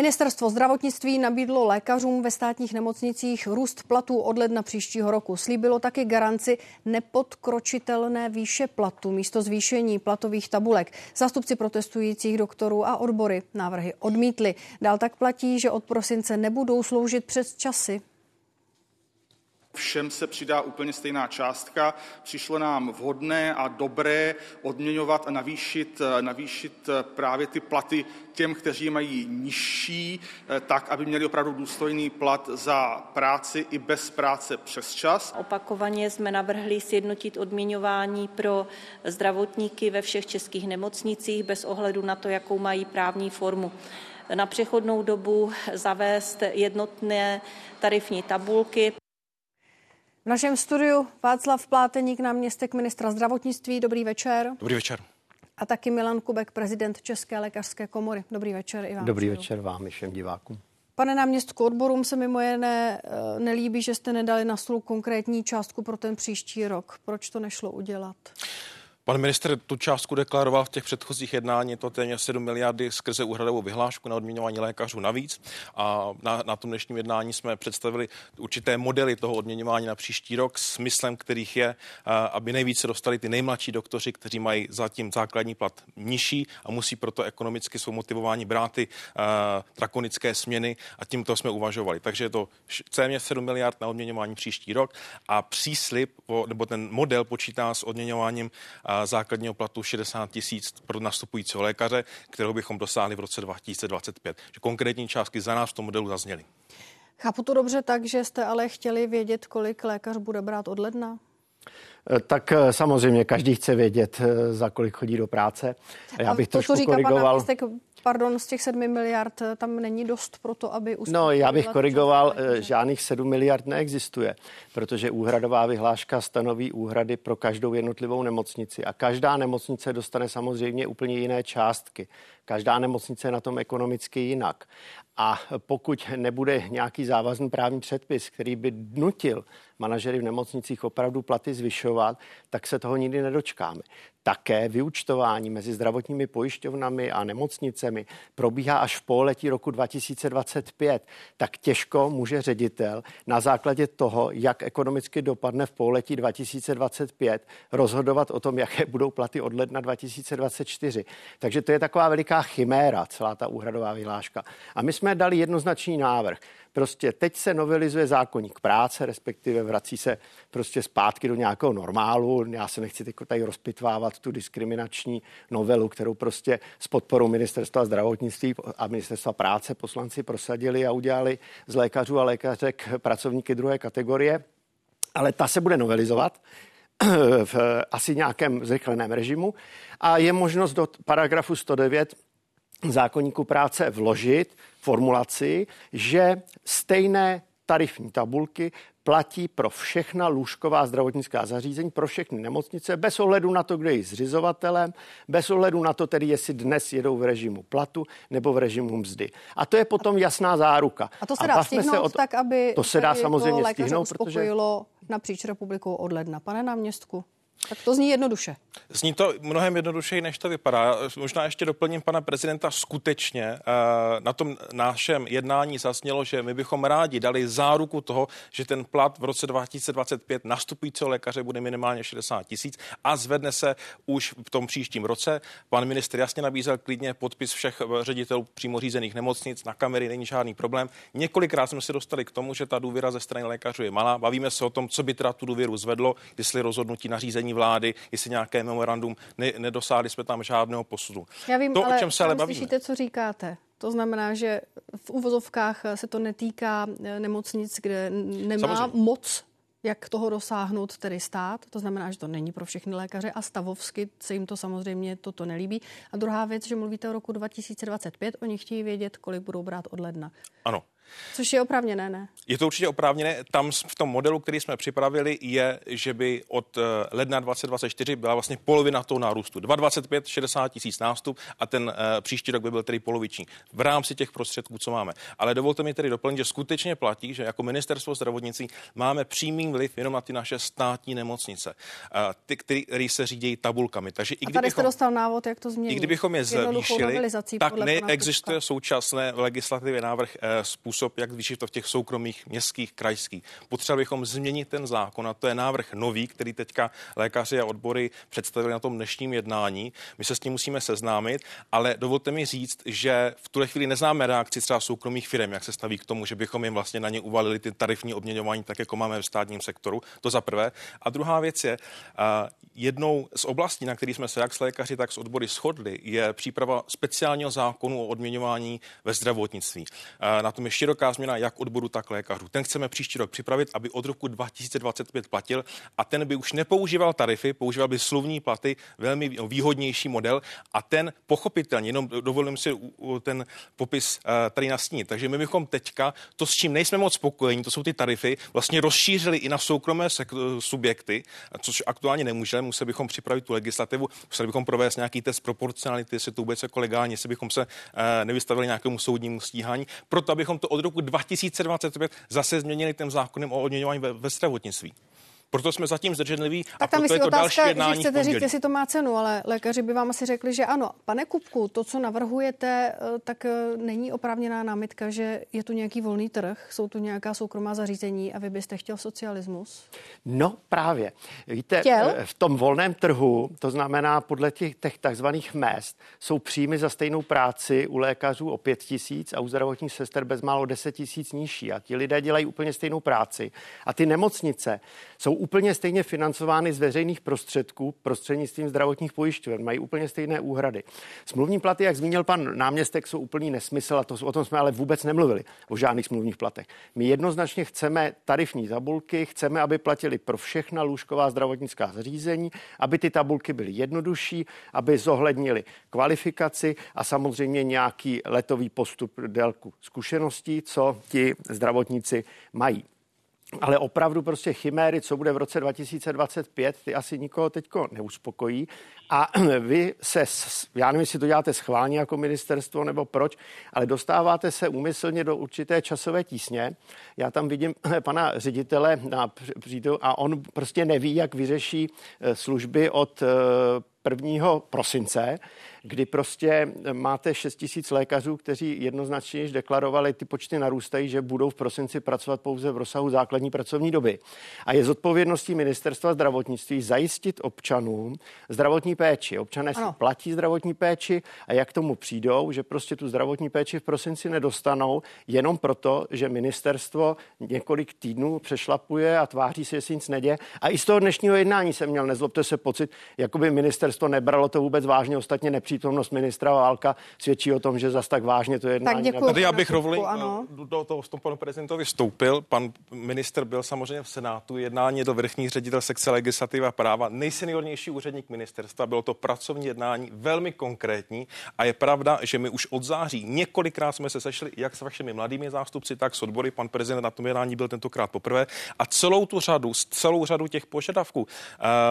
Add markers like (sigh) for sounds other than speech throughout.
Ministerstvo zdravotnictví nabídlo lékařům ve státních nemocnicích růst platů od ledna příštího roku. Slíbilo taky garanci nepodkročitelné výše platu místo zvýšení platových tabulek. Zástupci protestujících doktorů a odbory návrhy odmítli. Dál tak platí, že od prosince nebudou sloužit přes časy Všem se přidá úplně stejná částka. Přišlo nám vhodné a dobré odměňovat a navýšit, navýšit právě ty platy těm, kteří mají nižší, tak, aby měli opravdu důstojný plat za práci i bez práce přes čas. Opakovaně jsme navrhli sjednotit odměňování pro zdravotníky ve všech českých nemocnicích bez ohledu na to, jakou mají právní formu na přechodnou dobu zavést jednotné tarifní tabulky. V našem studiu Václav Pláteník, náměstek ministra zdravotnictví. Dobrý večer. Dobrý večer. A taky Milan Kubek, prezident České lékařské komory. Dobrý večer i vám. Dobrý studiu. večer vám i všem divákům. Pane náměstku, odborům se mimo jiné eh, nelíbí, že jste nedali na stůl konkrétní částku pro ten příští rok. Proč to nešlo udělat? Pan minister tu částku deklaroval v těch předchozích jednání, to téměř 7 miliardy skrze úhradovou vyhlášku na odměňování lékařů navíc. A na, na tom dnešním jednání jsme představili určité modely toho odměňování na příští rok, smyslem kterých je, aby nejvíce dostali ty nejmladší doktoři, kteří mají zatím základní plat nižší a musí proto ekonomicky svou motivování brát ty drakonické směny a tímto jsme uvažovali. Takže je to téměř 7 miliard na odměňování příští rok a příslip, nebo ten model počítá s odměňováním základního platu 60 tisíc pro nastupujícího lékaře, kterého bychom dosáhli v roce 2025. Že konkrétní částky za nás v tom modelu zazněly. Chápu to dobře tak, že jste ale chtěli vědět, kolik lékař bude brát od ledna? Eh, tak eh, samozřejmě každý chce vědět, eh, za kolik chodí do práce. Já bych to, trošku říká korigoval. Pan pardon, z těch 7 miliard tam není dost pro to, aby... No, já bych korigoval, žádných 7 miliard neexistuje, protože úhradová vyhláška stanoví úhrady pro každou jednotlivou nemocnici a každá nemocnice dostane samozřejmě úplně jiné částky. Každá nemocnice je na tom ekonomicky jinak. A pokud nebude nějaký závazný právní předpis, který by nutil manažery v nemocnicích opravdu platy zvyšovat, tak se toho nikdy nedočkáme také vyučtování mezi zdravotními pojišťovnami a nemocnicemi probíhá až v pololetí roku 2025, tak těžko může ředitel na základě toho, jak ekonomicky dopadne v pololetí 2025, rozhodovat o tom, jaké budou platy od ledna 2024. Takže to je taková veliká chiméra, celá ta úhradová vyhláška. A my jsme dali jednoznačný návrh. Prostě teď se novelizuje zákonník práce, respektive vrací se prostě zpátky do nějakého normálu. Já se nechci tady rozpitvávat tu diskriminační novelu, kterou prostě s podporou ministerstva zdravotnictví a ministerstva práce poslanci prosadili a udělali z lékařů a lékařek pracovníky druhé kategorie. Ale ta se bude novelizovat v asi nějakém zrychleném režimu a je možnost do paragrafu 109 zákonníku práce vložit formulaci, že stejné tarifní tabulky platí pro všechna lůžková zdravotnická zařízení, pro všechny nemocnice, bez ohledu na to, kdo je zřizovatelem, bez ohledu na to, tedy jestli dnes jedou v režimu platu nebo v režimu mzdy. A to je potom jasná záruka. A to se dá stihnout se o to, tak, aby to se dá samozřejmě stihnout, protože napříč republikou od ledna. Pane náměstku. Tak to zní jednoduše. Zní to mnohem jednodušeji, než to vypadá. Možná ještě doplním pana prezidenta. Skutečně eh, na tom našem jednání zasnělo, že my bychom rádi dali záruku toho, že ten plat v roce 2025 nastupujícího lékaře bude minimálně 60 tisíc a zvedne se už v tom příštím roce. Pan ministr jasně nabízel klidně podpis všech eh, ředitelů přímo řízených nemocnic. Na kamery není žádný problém. Několikrát jsme se dostali k tomu, že ta důvěra ze strany lékařů je malá. Bavíme se o tom, co by teda tu důvěru zvedlo, jestli rozhodnutí nařízení usnesení vlády, jestli nějaké memorandum, ne, nedosáhli jsme tam žádného posudu. Já vím, to, ale o čem se ale bavíme. slyšíte, co říkáte. To znamená, že v uvozovkách se to netýká eh, nemocnic, kde nemá Samozřejmě. moc jak toho dosáhnout tedy stát. To znamená, že to není pro všechny lékaře a stavovsky se jim to samozřejmě toto nelíbí. A druhá věc, že mluvíte o roku 2025, oni chtějí vědět, kolik budou brát od ledna. Ano. Což je oprávněné, ne? Je to určitě oprávněné. Tam v tom modelu, který jsme připravili, je, že by od eh, ledna 2024 byla vlastně polovina toho nárůstu. 2025 60 tisíc nástup a ten uh, příští rok by byl tedy poloviční v rámci těch prostředků, co máme. Ale dovolte mi tedy doplnit, že skutečně platí, že jako ministerstvo zdravotnictví máme přímý vliv jenom na ty naše státní nemocnice, uh, ty, který se řídí tabulkami. Takže i a tady jste dostal návod, jak to změnit. I kdybychom je zvýšili, tak neexistuje současné v legislativě návrh uh, způsob, jak zvýšit to v těch soukromých městských, krajských. Potřebovali bychom změnit ten zákon a to je návrh nový, který teďka lékaři a odbory představili na tom dnešním jednání. My se s tím musíme seznámit, ale dovolte mi říct, že v tuhle chvíli neznáme reakci třeba soukromých firm, jak se staví k tomu, že bychom jim vlastně na ně uvalili ty tarifní obměňování, tak jako máme v státním sektoru. To za prvé. A druhá věc je, jednou z oblastí, na který jsme se jak s lékaři, tak s odbory shodli, je příprava speciálního zákonu o odměňování ve zdravotnictví. Na tom je široká změna jak odboru, tak lékařů. Ten chceme příští rok připravit, aby od roku 2025 platil a ten by už nepoužíval tarify, používal by slovní platy, velmi výhodnější model a ten pochopitelně, jenom dovolím si ten popis eh, tady nastínit. Takže my bychom teďka to, s čím nejsme moc spokojení, to jsou ty tarify, vlastně rozšířili i na soukromé subjekty, což aktuálně nemůžeme, museli bychom připravit tu legislativu, museli bychom provést nějaký test proporcionality, jestli to vůbec jako legálně, jestli bychom se eh, nevystavili nějakému soudnímu stíhání, proto abychom to od roku 2025 zase změnili tím zákonem o odměňování ve, ve zdravotnictví. Proto jsme zatím zdrženliví tak a proto je to otázka, další jednání že chcete říct, jestli to má cenu, ale lékaři by vám asi řekli, že ano. Pane Kupku, to, co navrhujete, eh, tak eh, není oprávněná námitka, že je tu nějaký volný trh, jsou tu nějaká soukromá zařízení a vy byste chtěl socialismus? No právě. Víte, chtěl? Eh, v tom volném trhu, to znamená podle těch, těch takzvaných mest, jsou příjmy za stejnou práci u lékařů o 5 tisíc a u zdravotních sester bezmálo 10 tisíc nižší. A ti lidé dělají úplně stejnou práci. A ty nemocnice jsou úplně stejně financovány z veřejných prostředků prostřednictvím zdravotních pojišťoven, mají úplně stejné úhrady. Smluvní platy, jak zmínil pan náměstek, jsou úplný nesmysl a to, o tom jsme ale vůbec nemluvili, o žádných smluvních platech. My jednoznačně chceme tarifní tabulky, chceme, aby platili pro všechna lůžková zdravotnická zařízení, aby ty tabulky byly jednodušší, aby zohlednili kvalifikaci a samozřejmě nějaký letový postup délku zkušeností, co ti zdravotníci mají. Ale opravdu prostě chiméry, co bude v roce 2025, ty asi nikoho teďko neuspokojí. A (clears throat) vy se, já nevím, jestli to děláte schválně jako ministerstvo nebo proč, ale dostáváte se úmyslně do určité časové tísně. Já tam vidím (clears throat) pana ředitele na přídu a on prostě neví, jak vyřeší eh, služby od 1. Eh, prosince kdy prostě máte 6 tisíc lékařů, kteří jednoznačně již deklarovali, ty počty narůstají, že budou v prosinci pracovat pouze v rozsahu základní pracovní doby. A je zodpovědností ministerstva zdravotnictví zajistit občanům zdravotní péči. Občané si platí zdravotní péči a jak tomu přijdou, že prostě tu zdravotní péči v prosinci nedostanou, jenom proto, že ministerstvo několik týdnů přešlapuje a tváří se, že si nic neděje. A i z toho dnešního jednání jsem měl, nezlobte se pocit, jako by ministerstvo nebralo to vůbec vážně, ostatně nepřijde přítomnost ministra Válka svědčí o tom, že zas tak vážně to jednání. Tak děkuji, Tady já bych rovnou eh, do toho tom panu prezidentovi vstoupil. Pan minister byl samozřejmě v Senátu, jednání do vrchní ředitel sekce legislativa práva, nejseniornější úředník ministerstva. Bylo to pracovní jednání, velmi konkrétní a je pravda, že my už od září několikrát jsme se sešli jak s vašimi mladými zástupci, tak s odbory. Pan prezident na tom jednání byl tentokrát poprvé a celou tu řadu, celou řadu těch požadavků uh,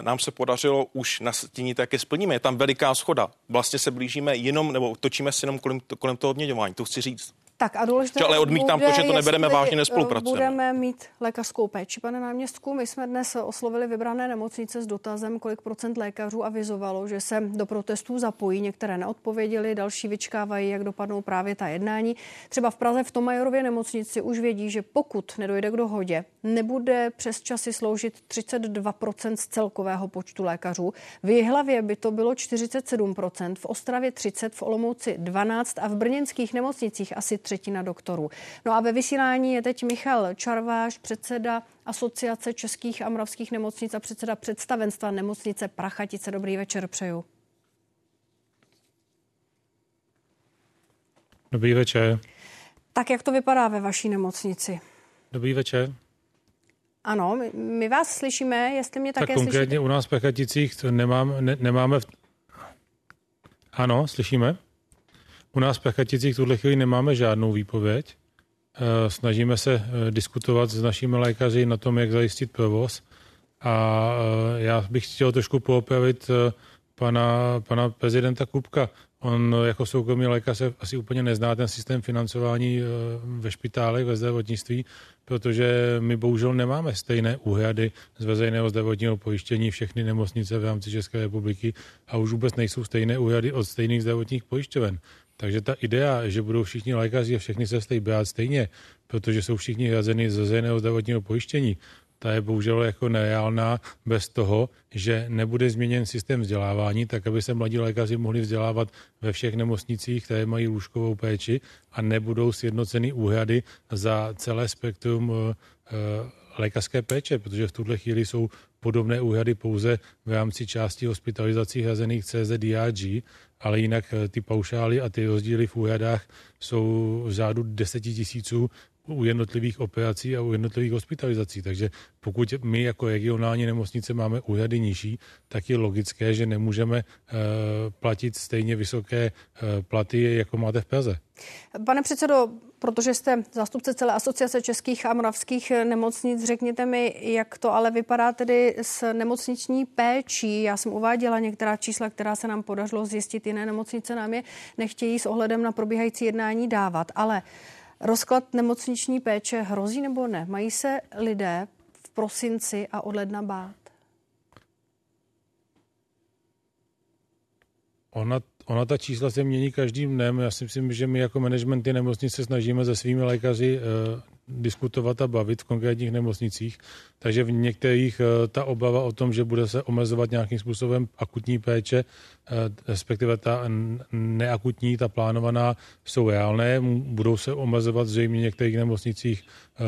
nám se podařilo už nastínit, jak je splníme. Je tam veliká schoda vlastně se blížíme jenom, nebo točíme se jenom kolem, kolem toho odměňování, to chci říct. Tak a důležité Ale odmítám bude, to, že to nebereme vážně, nespolupracujeme. Budeme mít lékařskou péči, pane náměstku. My jsme dnes oslovili vybrané nemocnice s dotazem, kolik procent lékařů avizovalo, že se do protestů zapojí. Některé neodpověděli, další vyčkávají, jak dopadnou právě ta jednání. Třeba v Praze v Tomajorově nemocnici už vědí, že pokud nedojde k dohodě, nebude přes časy sloužit 32% z celkového počtu lékařů. V Jihlavě by to bylo 47%, v Ostravě 30%, v Olomouci 12% a v brněnských nemocnicích asi třetina doktorů. No a ve vysílání je teď Michal Čarváš, předseda Asociace českých a moravských nemocnic a předseda představenstva nemocnice Prachatice. Dobrý večer, přeju. Dobrý večer. Tak jak to vypadá ve vaší nemocnici? Dobrý večer. Ano, my, my vás slyšíme, jestli mě také tak konkrétně slyšíte. u nás v Pechaticích nemám, ne, nemáme... V... Ano, slyšíme? U nás v Pechaticích v tuhle chvíli nemáme žádnou výpověď. Snažíme se diskutovat s našimi lékaři na tom, jak zajistit provoz. A já bych chtěl trošku poopravit pana, pana prezidenta Kupka. On jako soukromý lékař asi úplně nezná ten systém financování ve špitálech, ve zdravotnictví, protože my bohužel nemáme stejné úhrady z veřejného zdravotního pojištění všechny nemocnice v rámci České republiky a už vůbec nejsou stejné úhrady od stejných zdravotních pojišťoven. Takže ta idea, že budou všichni lékaři a všechny sestry brát stejně, protože jsou všichni hrazeny z veřejného zdravotního pojištění, ta je bohužel jako nereálná bez toho, že nebude změněn systém vzdělávání, tak aby se mladí lékaři mohli vzdělávat ve všech nemocnicích, které mají lůžkovou péči a nebudou sjednoceny úhrady za celé spektrum eh, eh, lékařské péče, protože v tuhle chvíli jsou podobné úhrady pouze v rámci části hospitalizací hrazených CZDRG, ale jinak eh, ty paušály a ty rozdíly v úhradách jsou v řádu deseti tisíců u jednotlivých operací a u jednotlivých hospitalizací. Takže pokud my jako regionální nemocnice máme úhrady nižší, tak je logické, že nemůžeme eh, platit stejně vysoké eh, platy, jako máte v Praze. Pane předsedo, protože jste zástupce celé asociace českých a moravských nemocnic, řekněte mi, jak to ale vypadá tedy s nemocniční péčí. Já jsem uváděla některá čísla, která se nám podařilo zjistit, jiné nemocnice nám je nechtějí s ohledem na probíhající jednání dávat, ale Rozklad nemocniční péče hrozí nebo ne? Mají se lidé v prosinci a od ledna bát? Ona, ona ta čísla se mění každým dnem. Já si myslím, že my jako managementy nemocnice snažíme se svými lékaři uh, diskutovat a bavit v konkrétních nemocnicích. Takže v některých uh, ta obava o tom, že bude se omezovat nějakým způsobem akutní péče, uh, respektive ta neakutní, ta plánovaná, jsou reálné. Budou se omezovat zřejmě v některých nemocnicích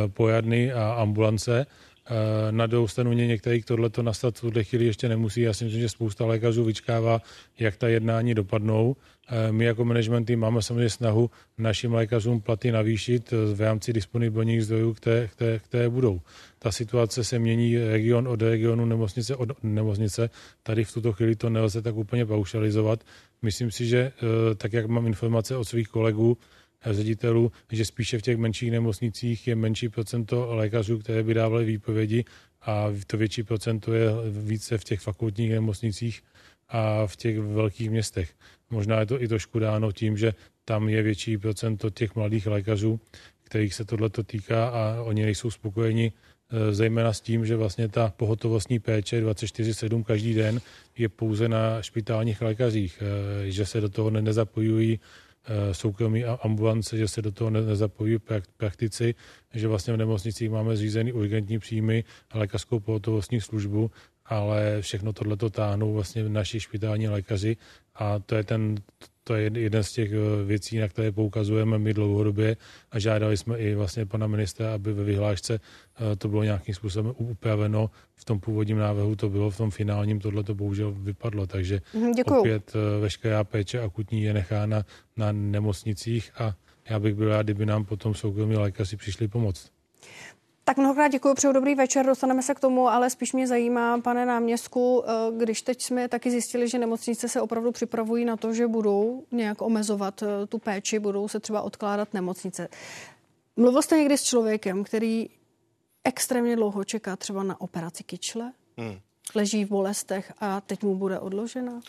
pojadny a ambulance. Na druhou stranu některých tohleto nastat v tuhle chvíli ještě nemusí. Já si myslím, že spousta lékařů vyčkává, jak ta jednání dopadnou. My jako managementy máme samozřejmě snahu našim lékařům platy navýšit v rámci disponibilních zdrojů, které, které, které budou. Ta situace se mění region od regionu, nemocnice od nemocnice. Tady v tuto chvíli to nelze tak úplně paušalizovat. Myslím si, že eh, tak, jak mám informace od svých kolegů, ředitelů, že spíše v těch menších nemocnicích je menší procento lékařů, které by dávaly výpovědi a to větší procento je více v těch fakultních nemocnicích a v těch velkých městech. Možná je to i trošku dáno tím, že tam je větší procento těch mladých lékařů, kterých se tohle týká a oni nejsou spokojeni e, zejména s tím, že vlastně ta pohotovostní péče 24-7 každý den je pouze na špitálních lékařích, e, že se do toho nezapojují soukromí ambulance, že se do toho nezapojí praktici, že vlastně v nemocnicích máme zřízený urgentní příjmy a lékařskou pohotovostní službu, ale všechno tohle to táhnou vlastně naši špitální lékaři a to je ten, to je jeden z těch eh, věcí, na které poukazujeme my dlouhodobě a žádali jsme i vlastně pana ministra, aby ve vyhlášce eh, to bylo nějakým způsobem upraveno. V tom původním návrhu to bylo, v tom finálním tohle to bohužel vypadlo, takže mhm, Děkuju. opět eh, veškerá péče akutní je nechána na nemocnicích a já bych byl rád, kdyby nám potom soukromí lékaři přišli pomoct. Tak mnohokrát děkuji, přeju dobrý večer, dostaneme se k tomu, ale spíš mě zajímá, pane náměstku, eh, když teď jsme taky zjistili, že nemocnice se opravdu připravují na to, že budou nějak omezovat eh, tu péči, budou se třeba odkládat nemocnice. Mluvil jste někdy s člověkem, který extrémně dlouho čeká třeba na operaci kyčle? Hmm. Leží v bolestech a teď mu bude odložena?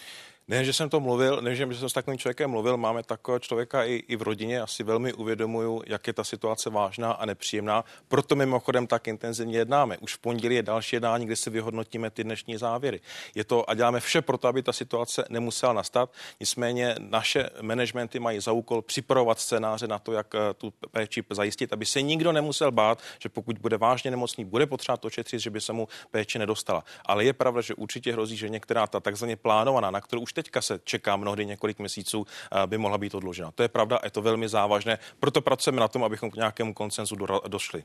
Ne, že jsem to mluvil, ne, že jsem s takovým člověkem mluvil, máme takového člověka i, i v rodině, asi velmi uvědomuju, jak je ta situace vážná a nepříjemná. Proto mimochodem tak intenzivně jednáme. Už v pondělí je další jednání, kde si vyhodnotíme ty dnešní závěry. Je to a děláme vše pro to, aby ta situace nemusela nastat. Nicméně naše managementy mají za úkol připravovat scénáře na to, jak eh, tu péči zajistit, aby se nikdo nemusel bát, že pokud bude vážně nemocný, bude potřeba to šetřit, že by se mu péče nedostala. Ale je pravda, že určitě hrozí, že některá ta takzvaně plánovaná, na kterou už teďka se čeká mnohdy několik měsíců, eh, by mohla být odložena. To je pravda, je to velmi závažné, proto pracujeme na tom, abychom k nějakému koncenzu došli.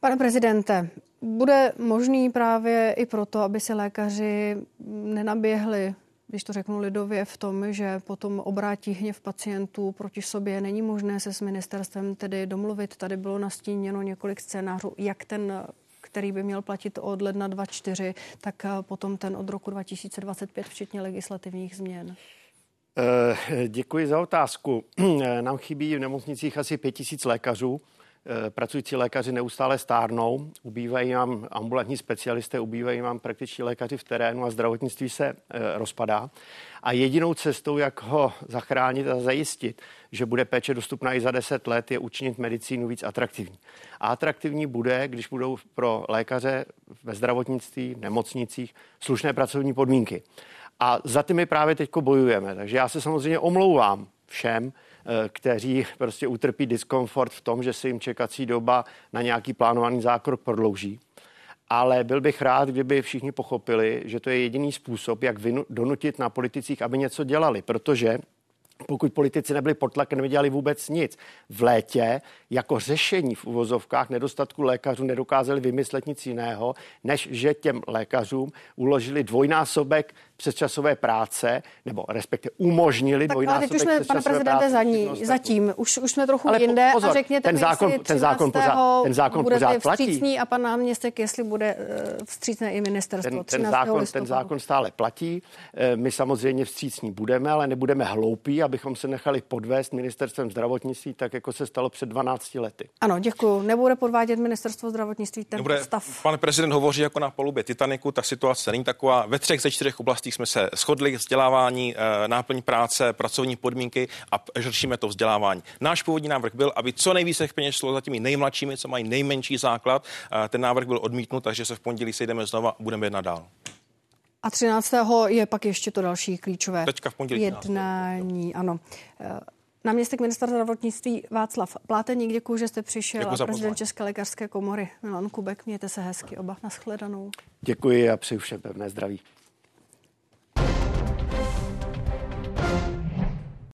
Pane prezidente, bude možný právě i proto, aby se lékaři nenaběhli když to řeknu lidově, v tom, že potom obrátí hněv pacientů proti sobě. Není možné se s ministerstvem tedy domluvit. Tady bylo nastíněno několik scénářů, jak ten který by měl platit od ledna 2024, tak eh, potom ten od roku 2025, včetně legislativních změn. Děkuji za otázku. (clears throat) Nám chybí v nemocnicích asi 5000 lékařů. Eh, pracující lékaři neustále stárnou, ubývají nám ambulantní specialisté, ubývají nám praktičtí lékaři v terénu a zdravotnictví se eh, rozpadá. A jedinou cestou, jak ho zachránit a zajistit, že bude péče dostupná i za 10 let, je učinit medicínu víc atraktivní. A atraktivní bude, když budou pro lékaře ve zdravotnictví, nemocnicích slušné pracovní podmínky. A za ty my právě teď bojujeme. Takže já se samozřejmě omlouvám všem, Eh, kteří prostě utrpí diskomfort v tom, že se jim čekací doba na nějaký plánovaný zákrok prodlouží. Ale byl bych rád, kdyby všichni pochopili, že to je jediný způsob, jak donutit na politicích, aby něco dělali, protože pokud politici nebyli pod tlakem, nedělali vůbec nic. V létě jako řešení v uvozovkách nedostatku lékařů nedokázali vymyslet nic jiného, než že těm lékařům uložili dvojnásobek přesčasové práce, nebo respektive umožnili tak, dvojnásobek teď už jsme, pane prezidente, za ní, zatím. Už, už jsme trochu ale jinde pozor, a řekněte ten zákon, ten zákon pořád, ten zákon pořád platí. a pan náměstek, jestli bude uh, vstřícné i ministerstvo. Ten, ten, zákon, ten zákon stále platí. Eh, my samozřejmě vstřícní budeme, ale nebudeme hloupí, abychom se nechali podvést ministerstvem zdravotnictví, tak jako se stalo před 12 lety. Ano, děkuji. Nebude podvádět ministerstvo zdravotnictví ten Nebude, stav. Pan prezident hovoří jako na palubě Titaniku, ta situace není taková. Ve třech ze čtyřech oblastích jsme se shodli, vzdělávání, eh, náplň práce, pracovní podmínky a řešíme to vzdělávání. Náš původní návrh byl, aby co nejvíce peněz šlo za těmi nejmladšími, co mají nejmenší základ. Eh, ten návrh byl odmítnut, takže se v pondělí sejdeme znova a budeme jednat dál. A 13. je pak ještě to další klíčové Teďka v pondělí jednání. Ano. Eh, náměstek ministra zdravotnictví Václav Pláteník, děkuji, že jste přišel. Děkuji a prezident České lékařské komory Milan Kubek, mějte se hezky oba. Naschledanou. Děkuji a přeji všem pevné zdraví.